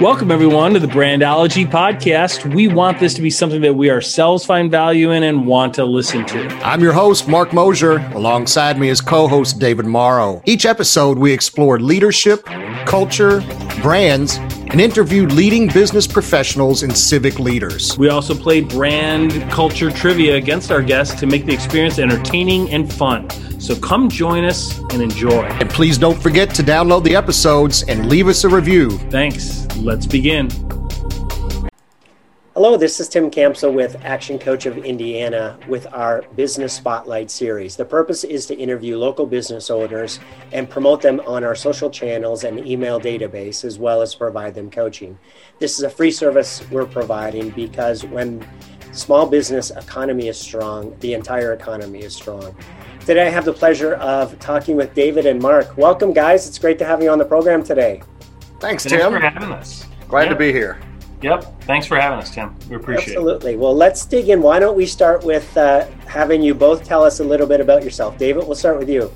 Welcome, everyone, to the Brandology podcast. We want this to be something that we ourselves find value in and want to listen to. I'm your host, Mark Mosher. Alongside me is co host David Mauro. Each episode, we explore leadership, culture, brands, and interview leading business professionals and civic leaders. We also play brand culture trivia against our guests to make the experience entertaining and fun. So come join us and enjoy. And please don't forget to download the episodes and leave us a review. Thanks. Let's begin. Hello, this is Tim Campsall with Action Coach of Indiana with our Business Spotlight series. The purpose is to interview local business owners and promote them on our social channels and email database, as well as provide them coaching. This is a free service we're providing because when small business economy is strong, the entire economy is strong. Today, I have the pleasure of talking with David and Mark. Welcome, guys. It's great to have you on the program today. Thanks, Tim. Thanks Tim. for having us. Glad Yeah. to be here. Yep. Thanks for having us, Tim. We appreciate it. Absolutely. Well, let's dig in. Why don't we start with uh, having you both tell us a little bit about yourself? David, we'll start with you.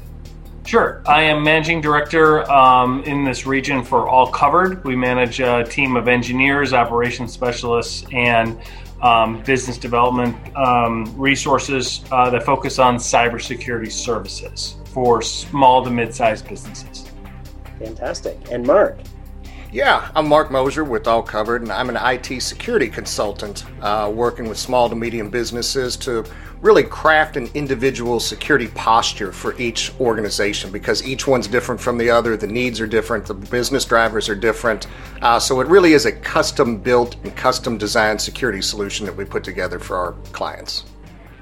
Sure. I am managing director um, in this region for All Covered. We manage a team of engineers, operations specialists, and um, business development um, resources uh, that focus on cybersecurity services for small to mid-sized businesses. Fantastic. And Mark. Yeah, I'm Mark Mosher with All Covered, and I'm an IT security consultant uh, working with small to medium businesses to really craft an individual security posture for each organization because each one's different from the other. The needs are different, the business drivers are different. Uh, so it really is a custom built and custom designed security solution that we put together for our clients.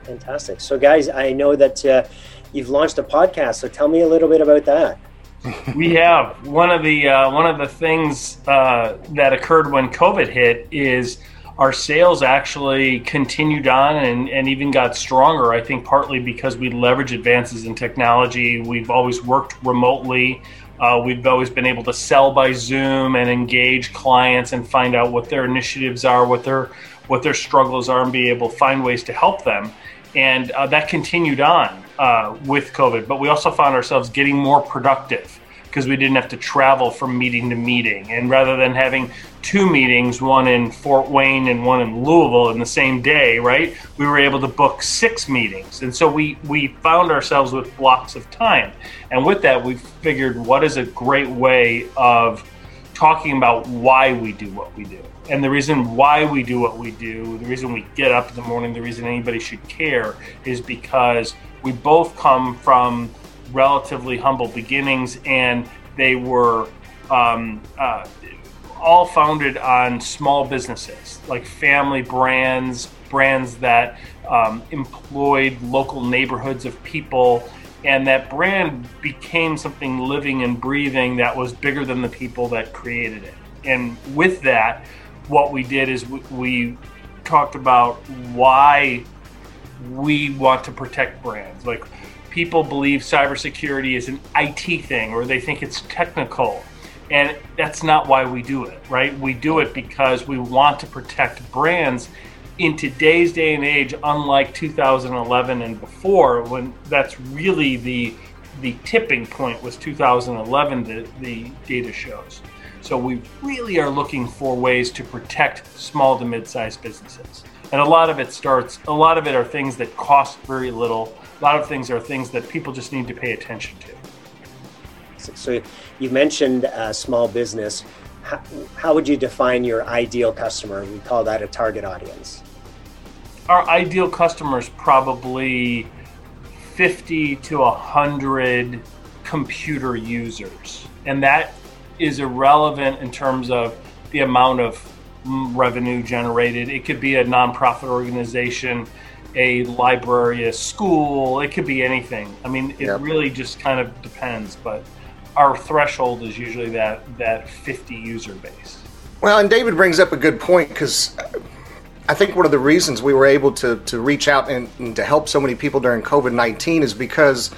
Fantastic. So, guys, I know that uh, you've launched a podcast. So, tell me a little bit about that. We have one of the uh, one of the things uh, that occurred when COVID hit is our sales actually continued on and, and even got stronger. I think partly because we leverage advances in technology. We've always worked remotely. Uh, we've always been able to sell by Zoom and engage clients and find out what their initiatives are, what their what their struggles are, and be able to find ways to help them. And uh, that continued on uh, with COVID. But we also found ourselves getting more productive because we didn't have to travel from meeting to meeting. And rather than having two meetings, one in Fort Wayne and one in Louisville in the same day, right? We were able to book six meetings. And so we, we found ourselves with blocks of time. And with that, we figured what is a great way of talking about why we do what we do. And the reason why we do what we do, the reason we get up in the morning, the reason anybody should care is because we both come from relatively humble beginnings and they were um, uh, all founded on small businesses like family brands, brands that um, employed local neighborhoods of people. And that brand became something living and breathing that was bigger than the people that created it. And with that, what we did is we, we talked about why we want to protect brands. Like people believe cybersecurity is an IT thing or they think it's technical. And that's not why we do it, right? We do it because we want to protect brands in today's day and age, unlike 2011 and before, when that's really the the tipping point was 2011. The, the data shows. So we really are looking for ways to protect small to mid-sized businesses, and a lot of it starts. A lot of it are things that cost very little. A lot of things are things that people just need to pay attention to. So, you mentioned uh, small business. How, how would you define your ideal customer? We call that a target audience. Our ideal customer is probably 50 to 100 computer users. And that is irrelevant in terms of the amount of revenue generated. It could be a nonprofit organization, a library, a school, it could be anything. I mean, it Yep. really just kind of depends, but our threshold is usually that that 50 user base. Well, and David brings up a good point because I think one of the reasons we were able to, to reach out and, and to help so many people during COVID 19 is because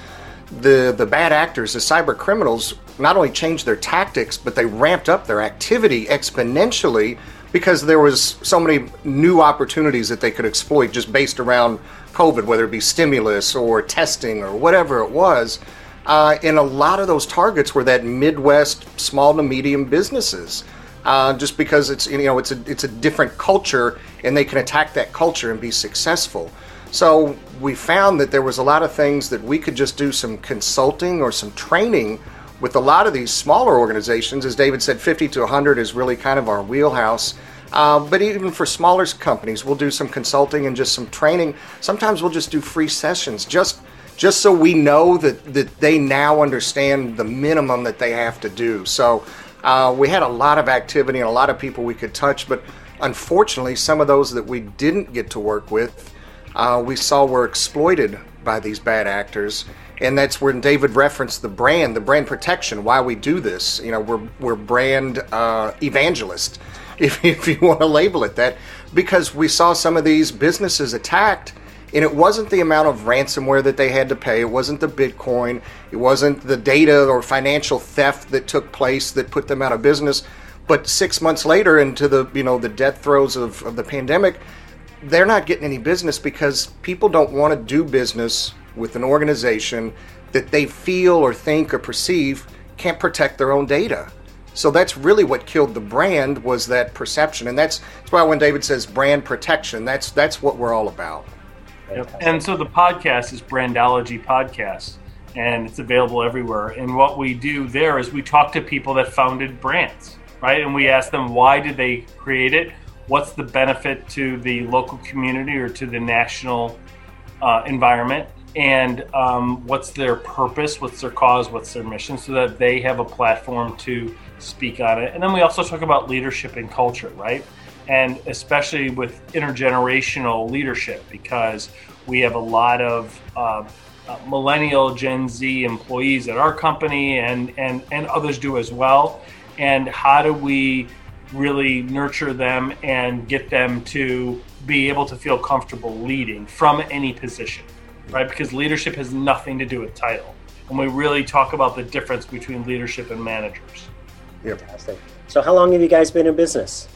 the, the bad actors, the cyber criminals, not only changed their tactics, but they ramped up their activity exponentially because there was so many new opportunities that they could exploit just based around COVID, whether it be stimulus or testing or whatever it was. Uh, and a lot of those targets were that Midwest small to medium businesses uh, just because it's you know it's a it's a different culture and they can attack that culture and be successful. So we found that there was a lot of things that we could just do some consulting or some training with a lot of these smaller organizations. As David said, 50 to 100 is really kind of our wheelhouse. Uh, but even for smaller companies, we'll do some consulting and just some training. Sometimes we'll just do free sessions, just just so we know that that they now understand the minimum that they have to do. So uh, we had a lot of activity and a lot of people we could touch, but unfortunately, some of those that we didn't get to work with, uh, we saw were exploited by these bad actors. And that's when David referenced the brand, the brand protection, why we do this. You know, we're, we're brand uh, evangelists if, if you want to label it that, because we saw some of these businesses attacked. And it wasn't the amount of ransomware that they had to pay. It wasn't the Bitcoin. It wasn't the data or financial theft that took place that put them out of business. But six months later, into the you know the death throes of, of the pandemic, they're not getting any business because people don't want to do business with an organization that they feel or think or perceive can't protect their own data. So that's really what killed the brand was that perception, and that's, that's why when David says brand protection, that's that's what we're all about. Yep. And so the podcast is Brandology Podcast, and it's available everywhere. And what we do there is we talk to people that founded brands, right? And we ask them why did they create it? What's the benefit to the local community or to the national uh, environment? And um, what's their purpose? What's their cause? What's their mission? So that they have a platform to speak on it. And then we also talk about leadership and culture, right? And especially with intergenerational leadership, because we have a lot of uh, uh, millennial Gen Z employees at our company and, and, and others do as well. And how do we really nurture them and get them to be able to feel comfortable leading from any position, right? Because leadership has nothing to do with title. And we really talk about the difference between leadership and managers. Fantastic. So, how long have you guys been in business?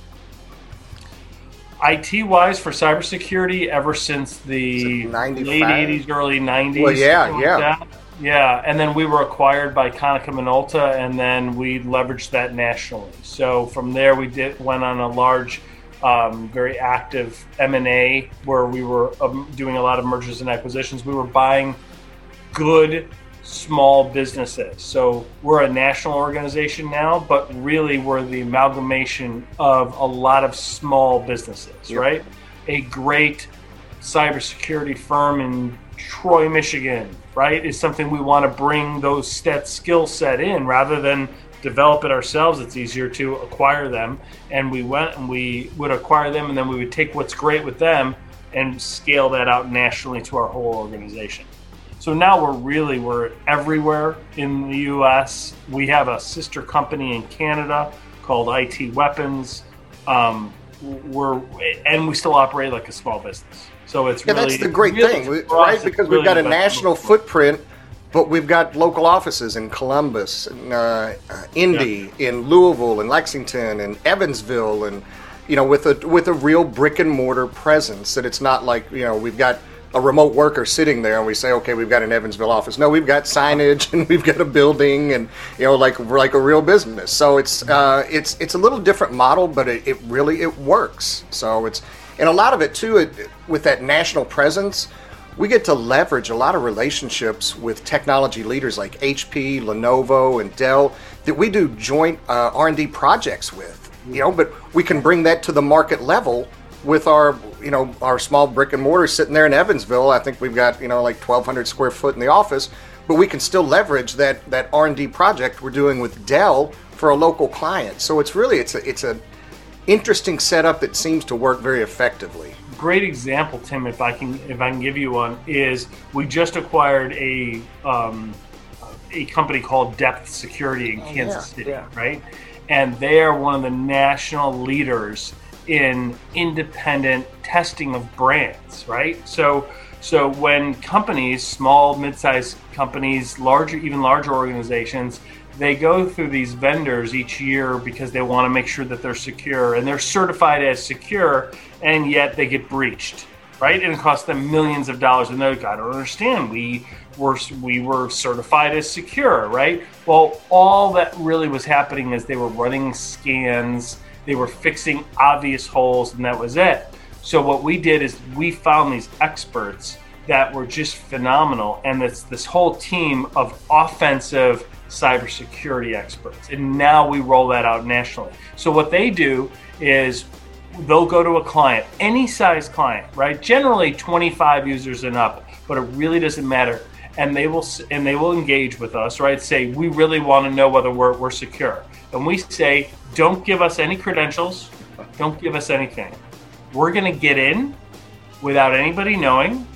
IT wise for cybersecurity ever since the late 80s, early 90s. Well, yeah, yeah. Like yeah, and then we were acquired by Konica Minolta, and then we leveraged that nationally. So from there, we did went on a large, um, very active M and A where we were um, doing a lot of mergers and acquisitions. We were buying good small businesses. So we're a national organization now, but really we're the amalgamation of a lot of small businesses, yep. right? A great cybersecurity firm in Troy, Michigan, right, is something we want to bring those that skill set in rather than develop it ourselves. It's easier to acquire them. And we went and we would acquire them, and then we would take what's great with them and scale that out nationally to our whole organization. So now we're really we're everywhere in the U.S. We have a sister company in Canada called IT Weapons. Um, we're and we still operate like a small business. So it's yeah, really, that's the great really, thing, right? Because we've got a national footprint, but we've got local offices in Columbus, in, uh, uh, Indy, yeah. in Louisville, in Lexington, in Evansville, and you know, with a with a real brick and mortar presence. That it's not like you know we've got a remote worker sitting there and we say, okay, we've got an Evansville office. No, we've got signage and we've got a building and you know, like like a real business. So it's uh, it's it's a little different model, but it, it really it works. So it's and a lot of it too it, with that national presence. We get to leverage a lot of relationships with technology leaders like HP, Lenovo, and Dell that we do joint uh, R&D projects with. You know, but we can bring that to the market level with our you know our small brick and mortar sitting there in Evansville. I think we've got you know like 1,200 square foot in the office, but we can still leverage that that R&D project we're doing with Dell for a local client. So it's really it's a it's a interesting setup that seems to work very effectively. Great example, Tim. If I can if I can give you one, is we just acquired a um, a company called Depth Security in oh, Kansas yeah, City, yeah. right? And they are one of the national leaders in independent testing of brands, right? So so when companies, small, mid-sized companies, larger even larger organizations, they go through these vendors each year because they want to make sure that they're secure and they're certified as secure and yet they get breached. right? And it costs them millions of dollars. And they're like, I don't understand. We were we were certified as secure, right? Well, all that really was happening is they were running scans, they were fixing obvious holes, and that was it. So what we did is we found these experts that were just phenomenal, and it's this whole team of offensive cybersecurity experts. And now we roll that out nationally. So what they do is they'll go to a client, any size client, right? Generally 25 users and up, but it really doesn't matter. And they will and they will engage with us, right? Say we really want to know whether we're, we're secure, and we say don't give us any credentials, don't give us anything. We're going to get in without anybody knowing.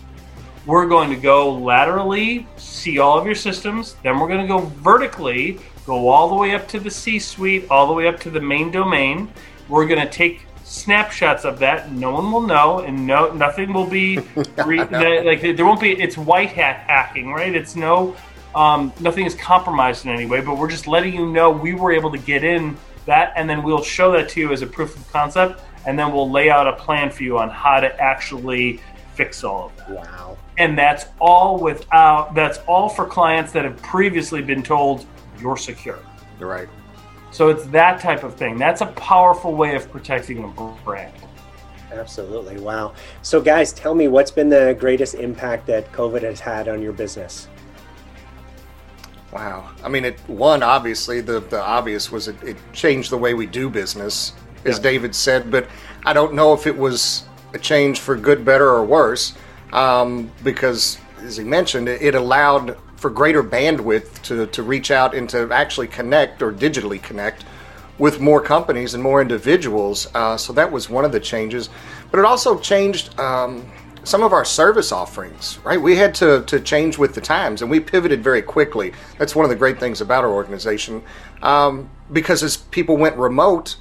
We're going to go laterally, see all of your systems. Then we're going to go vertically, go all the way up to the C suite, all the way up to the main domain. We're going to take snapshots of that. No one will know, and no nothing will be re, like there won't be. It's white hat hacking, right? It's no um, nothing is compromised in any way. But we're just letting you know we were able to get in that, and then we'll show that to you as a proof of concept, and then we'll lay out a plan for you on how to actually fix all of that. Wow. And that's all without. That's all for clients that have previously been told you're secure. You're right. So it's that type of thing. That's a powerful way of protecting a brand. Absolutely. Wow. So, guys, tell me what's been the greatest impact that COVID has had on your business? Wow. I mean, it one obviously the the obvious was it, it changed the way we do business, as yeah. David said. But I don't know if it was a change for good, better, or worse, um, because as he mentioned, it, it allowed for greater bandwidth to, to reach out and to actually connect or digitally connect with more companies and more individuals. Uh, so that was one of the changes. But it also changed um, some of our service offerings, right? We had to, to change with the times and we pivoted very quickly. That's one of the great things about our organization. Um, because as people went remote,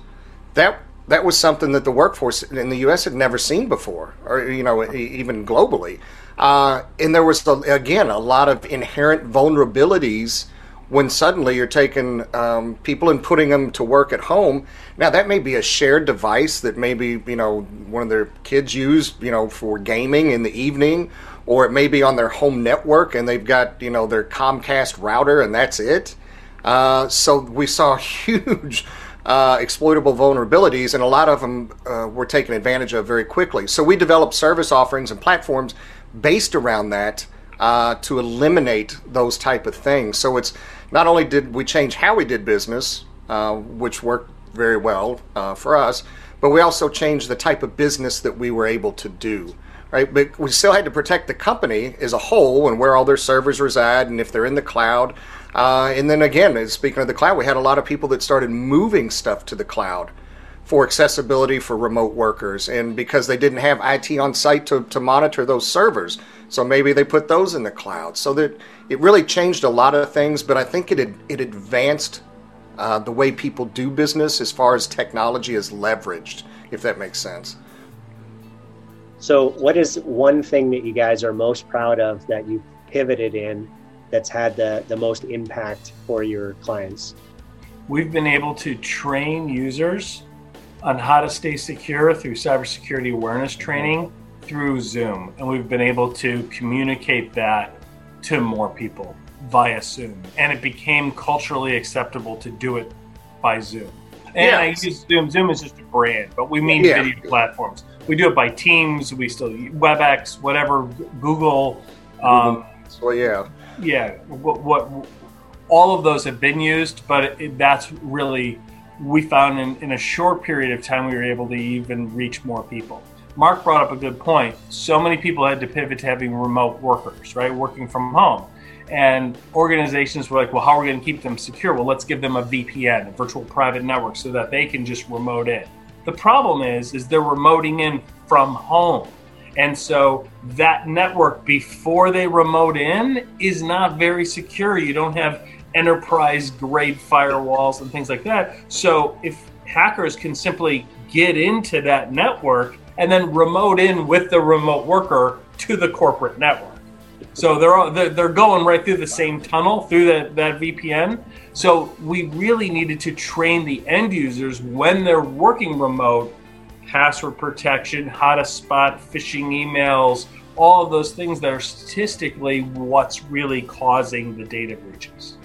that that was something that the workforce in the U.S. had never seen before, or you know, even globally. Uh, and there was, again, a lot of inherent vulnerabilities when suddenly you're taking um, people and putting them to work at home. Now, that may be a shared device that maybe, you know, one of their kids use, you know, for gaming in the evening, or it may be on their home network and they've got, you know, their Comcast router and that's it. Uh, so we saw huge uh, exploitable vulnerabilities, and a lot of them uh, were taken advantage of very quickly. So we developed service offerings and platforms based around that uh, to eliminate those type of things. So it's not only did we change how we did business, uh, which worked very well uh, for us, but we also changed the type of business that we were able to do. Right, but we still had to protect the company as a whole and where all their servers reside, and if they're in the cloud. Uh, and then again, speaking of the cloud, we had a lot of people that started moving stuff to the cloud for accessibility for remote workers and because they didn't have IT on site to, to monitor those servers. So maybe they put those in the cloud. So that it really changed a lot of things, but I think it, it advanced uh, the way people do business as far as technology is leveraged, if that makes sense. So, what is one thing that you guys are most proud of that you pivoted in that's had the, the most impact for your clients? We've been able to train users on how to stay secure through cybersecurity awareness training through Zoom. And we've been able to communicate that to more people via Zoom. And it became culturally acceptable to do it by Zoom. And yeah. I use Zoom. Zoom is just a brand, but we mean yeah. video platforms. We do it by Teams. We still use WebEx, whatever, Google. Um, well, yeah, yeah. What, what, all of those have been used, but it, that's really we found in, in a short period of time we were able to even reach more people. Mark brought up a good point. So many people had to pivot to having remote workers, right? Working from home. And organizations were like, well, how are we going to keep them secure? Well, let's give them a VPN, a virtual private network, so that they can just remote in. The problem is, is they're remoting in from home. And so that network before they remote in is not very secure. You don't have enterprise grade firewalls and things like that. So if hackers can simply get into that network and then remote in with the remote worker to the corporate network. So they're they're going right through the same tunnel through that, that VPN. So we really needed to train the end users when they're working remote password protection, how to spot phishing emails, all of those things that are statistically what's really causing the data breaches.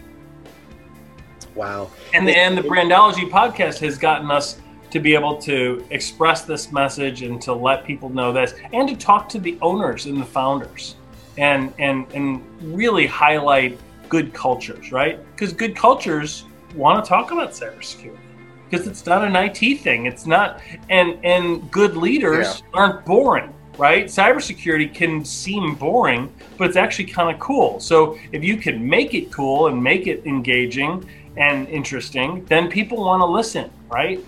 Wow. And the, and the Brandology podcast has gotten us to be able to express this message and to let people know this and to talk to the owners and the founders and and and really highlight good cultures, right? Because good cultures want to talk about cybersecurity because it's not an IT thing. It's not and and good leaders yeah. aren't boring right? Cybersecurity can seem boring, but it's actually kind of cool. So if you can make it cool and make it engaging and interesting, then people want to listen, right?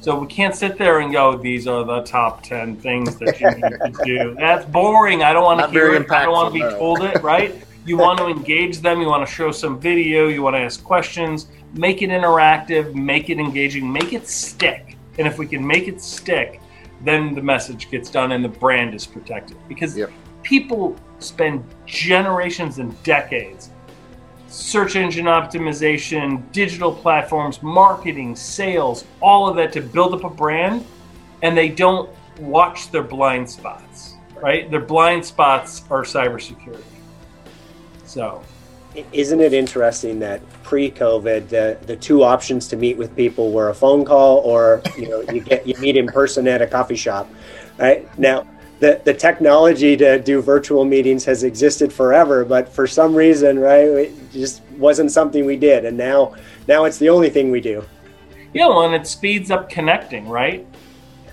So we can't sit there and go, "These are the top ten things that you need to do." That's boring. I don't want to hear it. I don't want to be no. told it. Right? You want to engage them. You want to show some video. You want to ask questions. Make it interactive. Make it engaging. Make it stick. And if we can make it stick, then the message gets done and the brand is protected because yep. people spend generations and decades search engine optimization digital platforms marketing sales all of that to build up a brand and they don't watch their blind spots right their blind spots are cybersecurity so isn't it interesting that pre-COVID, the, the two options to meet with people were a phone call or you know you get you meet in person at a coffee shop, right? Now the the technology to do virtual meetings has existed forever, but for some reason, right, it just wasn't something we did, and now now it's the only thing we do. Yeah, well, and it speeds up connecting, right?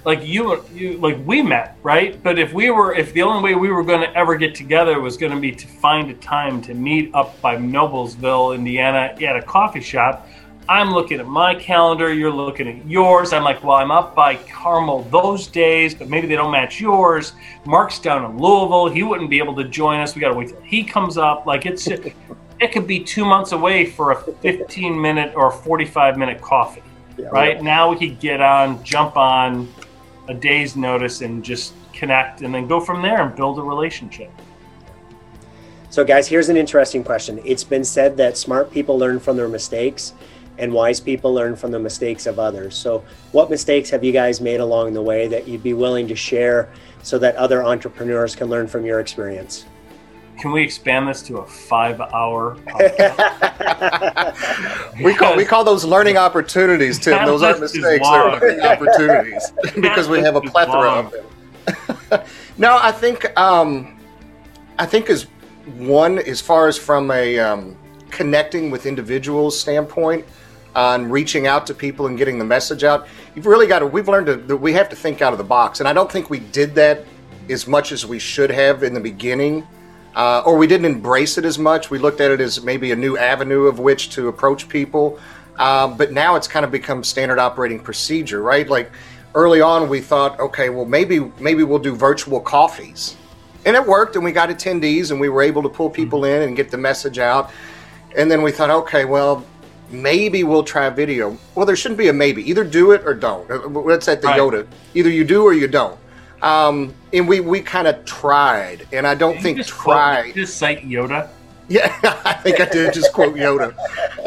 Like you you like we met right? But if we were if the only way we were going to ever get together was going to be to find a time to meet up by noblesville indiana at a coffee shop i'm looking at my calendar you're looking at yours. I'm like well i'm up by carmel those days but maybe they don't match yours. Mark's down in louisville. He wouldn't be able to join us. We got to wait till he comes up. Like it's it could be two months away for a 15 minute or 45 minute coffee yeah, right? yeah. now we could get on jump on a day's notice and just connect and then go from there and build a relationship. So, guys, here's an interesting question. It's been said that smart people learn from their mistakes and wise people learn from the mistakes of others. So, what mistakes have you guys made along the way that you'd be willing to share so that other entrepreneurs can learn from your experience? Can we expand this to a five-hour? we call we call those learning opportunities, Tim. Those aren't mistakes; they're learning opportunities because we have a plethora of them. no, I think um, I think as one as far as from a um, connecting with individuals standpoint on reaching out to people and getting the message out you've really got to we've learned to, that we have to think out of the box and i don't think we did that as much as we should have in the beginning uh, or we didn't embrace it as much. We looked at it as maybe a new avenue of which to approach people. Uh, but now it's kind of become standard operating procedure, right? Like early on, we thought, okay, well maybe maybe we'll do virtual coffees, and it worked, and we got attendees, and we were able to pull people in and get the message out. And then we thought, okay, well maybe we'll try video. Well, there shouldn't be a maybe. Either do it or don't. That's at the right. Yoda. Either you do or you don't. Um, and we we kind of tried, and I don't did think try. Just cite Yoda. Yeah, I think I did just quote Yoda.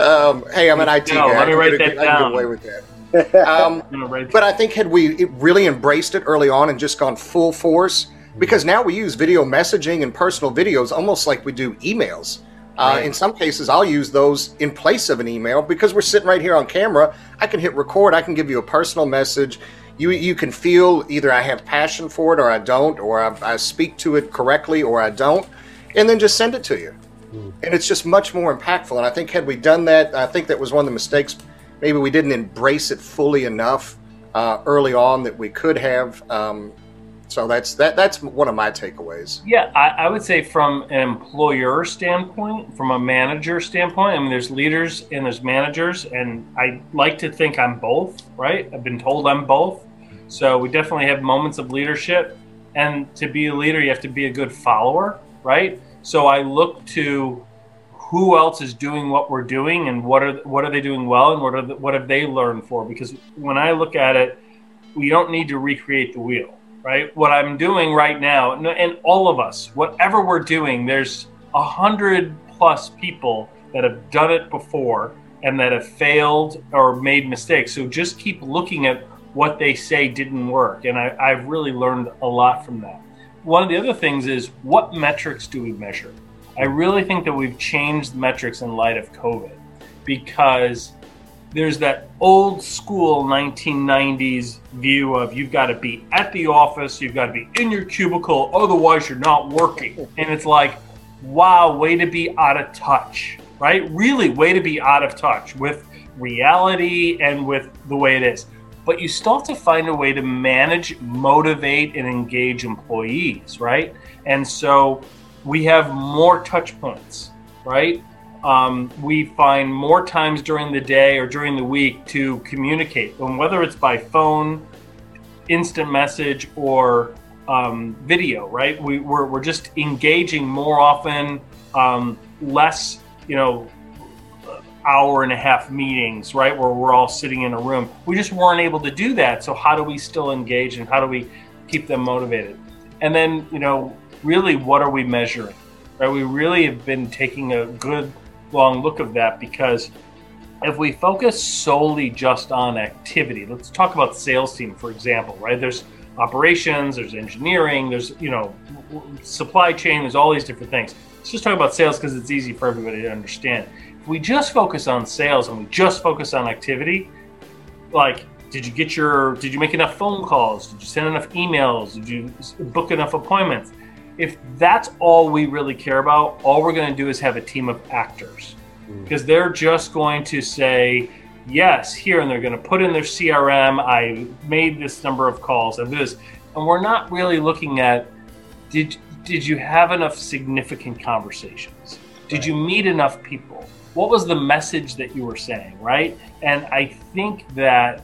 Um, hey, I'm an IT no, guy. Let me write that down. I can get away with that. Um, but I think had we really embraced it early on and just gone full force, because now we use video messaging and personal videos almost like we do emails. Uh, right. In some cases, I'll use those in place of an email because we're sitting right here on camera. I can hit record. I can give you a personal message you you can feel either I have passion for it or I don't, or I, I speak to it correctly or I don't, and then just send it to you. Mm. And it's just much more impactful. And I think had we done that, I think that was one of the mistakes. Maybe we didn't embrace it fully enough uh, early on that we could have. Um, so that's that. That's one of my takeaways. Yeah, I, I, would say from an employer standpoint, from a manager standpoint. I mean, there's leaders and there's managers, and I like to think I'm both. Right? I've been told I'm both. So we definitely have moments of leadership. And to be a leader, you have to be a good follower, right? So I look to who else is doing what we're doing and what are what are they doing well and what are the, what have they learned for because when I look at it we don't need to recreate the wheel right what I'm doing right now and all of us whatever we're doing there's a hundred plus people that have done it before and that have failed or made mistakes so just keep looking at what they say didn't work. And I, I've really learned a lot from that. One of the other things is what metrics do we measure? I really think that we've changed metrics in light of COVID because there's that old school 1990s view of you've got to be at the office, you've got to be in your cubicle, otherwise you're not working. And it's like, wow, way to be out of touch, right? Really, way to be out of touch with reality and with the way it is. But you still have to find a way to manage, motivate, and engage employees, right? And so we have more touch points, right? um, we find more times during the day or during the week to communicate, and whether it's by phone, instant message, or um, video, right? We, we're, we're just engaging more often, um, less, you know, hour and a half meetings, right? Where we're all sitting in a room. We just weren't able to do that. So, how do we still engage and how do we keep them motivated? And then, you know, really, what are we measuring? Right? We really have been taking a good long look of that because if we focus solely just on activity, let's talk about sales team, for example, right? There's operations, there's engineering, there's, you know, supply chain, there's all these different things. Let's just talk about sales because it's easy for everybody to understand. We just focus on sales and we just focus on activity, like, did you get your, did you make enough phone calls? Did you send enough emails? Did you book enough appointments? if that's all we really care about, all we're going to do is have a team of actors because mm. they're just going to say, yes, here, and they're going to put in their CRM, I made this number of calls and this. And we're not really looking at did, did you have enough significant conversations? Did right. you meet enough people? What was the message that you were saying, right? And I think that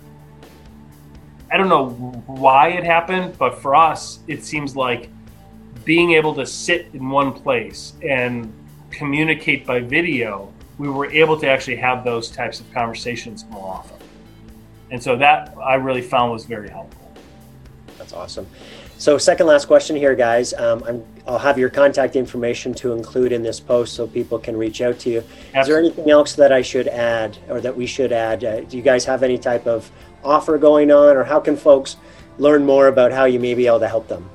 I don't know why it happened, but for us, it seems like being able to sit in one place and communicate by video, we were able to actually have those types of conversations more often. And so that I really found was very helpful. That's awesome. So, second last question here, guys. Um, i will have your contact information to include in this post so people can reach out to you. Absolutely. Is there anything else that I should add or that we should add? Uh, do you guys have any type of offer going on, or how can folks learn more about how you may be able to help them?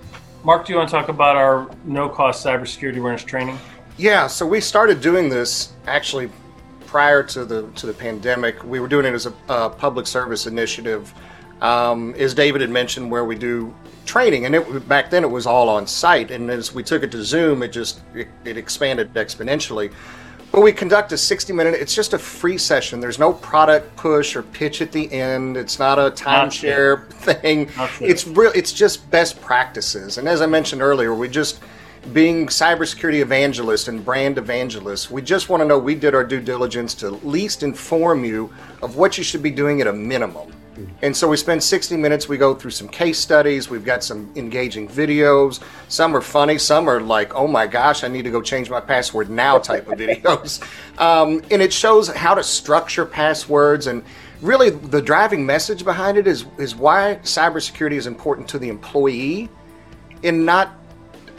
Mark, do you want to talk about our no-cost cybersecurity awareness training? Yeah, so we started doing this actually prior to the to the pandemic. We were doing it as a, a public service initiative, um, as David had mentioned, where we do training, and it, back then it was all on site. And as we took it to Zoom, it just it, it expanded exponentially. But we conduct a 60 minute, it's just a free session. There's no product push or pitch at the end. It's not a timeshare thing. It's real it's just best practices. And as I mentioned earlier, we just being cybersecurity evangelists and brand evangelists, we just want to know we did our due diligence to at least inform you of what you should be doing at a minimum. And so we spend 60 minutes. We go through some case studies. We've got some engaging videos. Some are funny. Some are like, oh my gosh, I need to go change my password now type of videos. Um, and it shows how to structure passwords. And really, the driving message behind it is, is why cybersecurity is important to the employee and not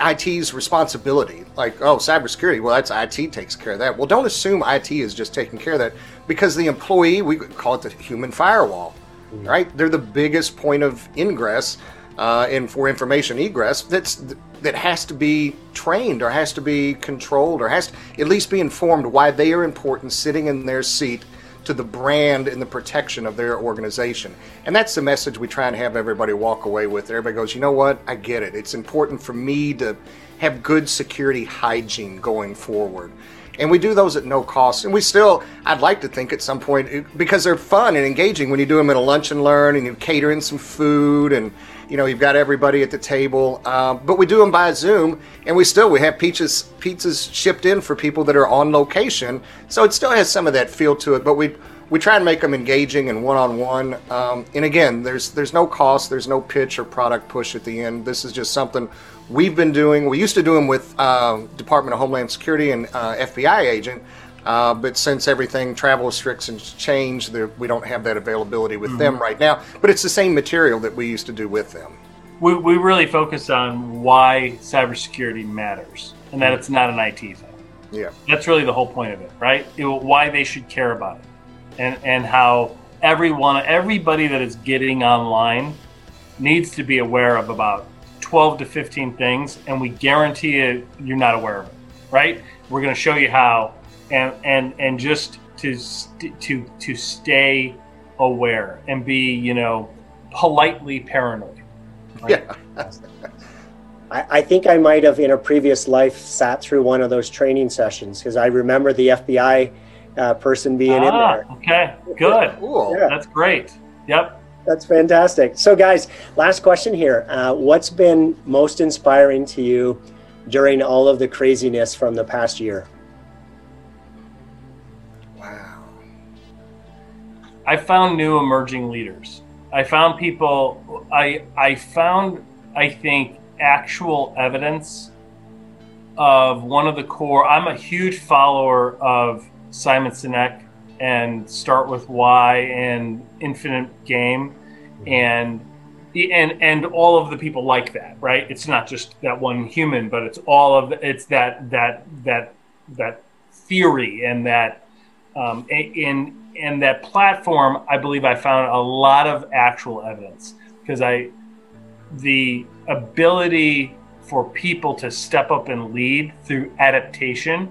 IT's responsibility. Like, oh, cybersecurity, well, that's IT takes care of that. Well, don't assume IT is just taking care of that because the employee, we call it the human firewall right? They're the biggest point of ingress uh, and for information egress that's that has to be trained or has to be controlled or has to at least be informed why they are important sitting in their seat to the brand and the protection of their organization. And that's the message we try and have everybody walk away with. Everybody goes, you know what? I get it. It's important for me to have good security hygiene going forward and we do those at no cost. And we still, I'd like to think at some point, because they're fun and engaging when you do them at a lunch and learn and you cater in some food and you know you've got everybody at the table. Uh, but we do them by Zoom, and we still we have pizzas pizzas shipped in for people that are on location, so it still has some of that feel to it. But we we try and make them engaging and one on one. And again, there's there's no cost, there's no pitch or product push at the end. This is just something we've been doing. We used to do them with uh, Department of Homeland Security and uh, FBI agent, uh, but since everything travel restrictions changed, we don't have that availability with mm-hmm. them right now. But it's the same material that we used to do with them. We, we really focus on why cybersecurity matters and that it's not an IT thing. Yeah, that's really the whole point of it, right? It, why they should care about it and and how everyone, everybody that is getting online needs to be aware of about 12 to 15 things, and we guarantee you you're not aware of it, right? We're going to show you how, and and and just to to to stay aware and be, you know, politely paranoid. Right? Yeah. I, I think I might have, in a previous life, sat through one of those training sessions because I remember the FBI uh, person being ah, in there. Okay, good. cool. Yeah. That's great. Yep. That's fantastic. So, guys, last question here. Uh, what's been most inspiring to you during all of the craziness from the past year? Wow. I found new emerging leaders. I found people. I I found. I think actual evidence of one of the core. I'm a huge follower of Simon Sinek and Start with Why and Infinite Game and and and all of the people like that, right? It's not just that one human, but it's all of the, it's that that that that theory and that um, in and that platform. I believe I found a lot of actual evidence because I the ability for people to step up and lead through adaptation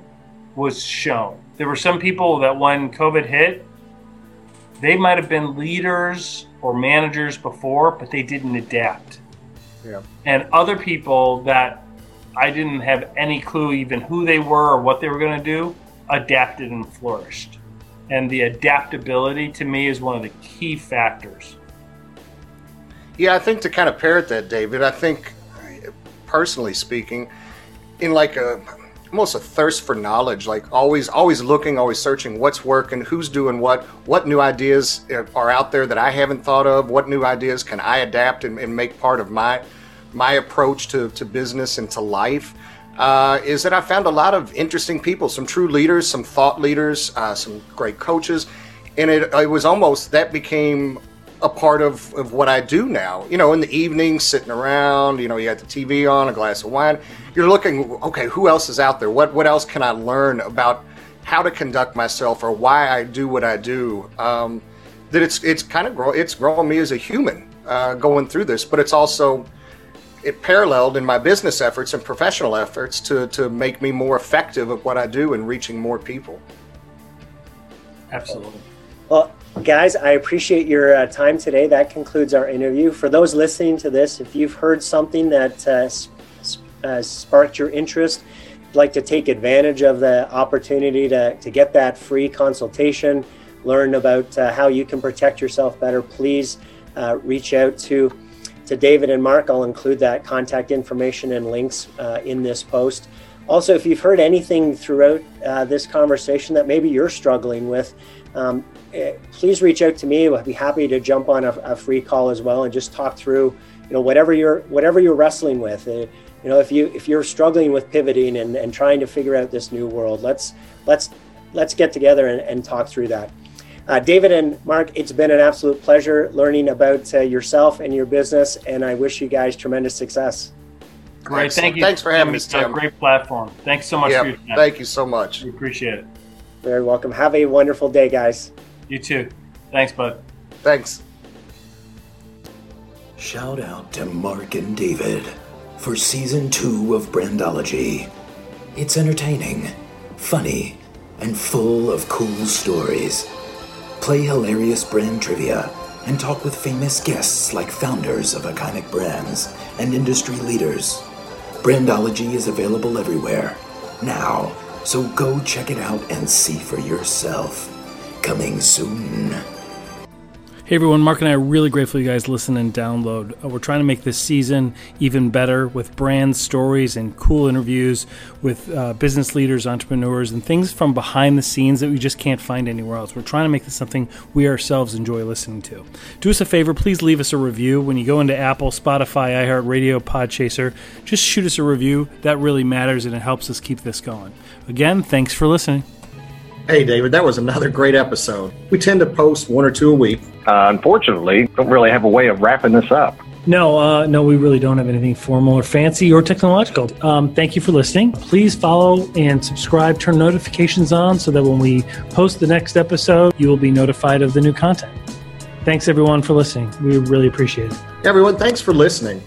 was shown. There were some people that when COVID hit, they might have been leaders or managers before, but they didn't adapt. Yeah. And other people that I didn't have any clue even who they were or what they were going to do adapted and flourished. And the adaptability to me is one of the key factors. Yeah, I think to kind of parrot that, David, I think personally speaking, in like a almost a thirst for knowledge, like always always looking, always searching what's working, who's doing what, what new ideas are out there that I haven't thought of, what new ideas can I adapt and, and make part of my my approach to, to business and to life. Uh, is that I found a lot of interesting people, some true leaders, some thought leaders, uh, some great coaches, and it, it was almost that became a part of, of what I do now. You know, in the evening, sitting around, you know, you got the TV on, a glass of wine. You're looking, okay, who else is out there? What what else can I learn about how to conduct myself or why I do what I do? Um, that it's it's kind of grow it's growing me as a human uh, going through this, but it's also it paralleled in my business efforts and professional efforts to to make me more effective at what I do and reaching more people. Absolutely. Well, Guys, I appreciate your uh, time today. That concludes our interview. For those listening to this, if you've heard something that uh, uh, sparked your interest, like to take advantage of the opportunity to, to get that free consultation, learn about uh, how you can protect yourself better, please uh, reach out to, to David and Mark. I'll include that contact information and links uh, in this post. Also, if you've heard anything throughout this conversation that maybe you're struggling with, um, eh, please reach out to me. I'd be happy to jump on a, a, free call as well and just talk through, you know, whatever you're whatever you're wrestling with. Uh, you know, if you if you're struggling with pivoting and, and trying to figure out this new world, let's let's let's get together and, and talk through that. Uh, David and Mark, it's been an absolute pleasure learning about uh, yourself and your business, and I wish you guys tremendous success. Great, thank you. Thanks for having me, Tim. Great platform. Thanks so much yep. for your time. Thank you so much. We appreciate it. Very welcome. Have a wonderful day, guys. You too. Thanks, bud. Thanks. Shout out to Mark and David for season two of Brandology. It's entertaining, funny, and full of cool stories. Play hilarious brand trivia and talk with famous guests like founders of iconic brands and industry leaders. Brandology is available everywhere. Now, so go check it out and see for yourself. Coming soon. Hey everyone, Mark and I are really grateful you guys listen and download. Uh, we're trying to make this season even better with brand stories and cool interviews with uh, business leaders, entrepreneurs, and things from behind the scenes that we just can't find anywhere else. We're trying to make this something we ourselves enjoy listening to. Do us a favor, please leave us a review. When you go into Apple, Spotify, iHeartRadio, Podchaser, just shoot us a review. That really matters and it helps us keep this going. Again, thanks for listening. Hey, David, that was another great episode. We tend to post one or two a week. Uh, unfortunately, don't really have a way of wrapping this up. No, uh, no, we really don't have anything formal or fancy or technological. Um, thank you for listening. Please follow and subscribe, turn notifications on so that when we post the next episode, you will be notified of the new content. Thanks everyone for listening. We really appreciate it. Everyone, thanks for listening.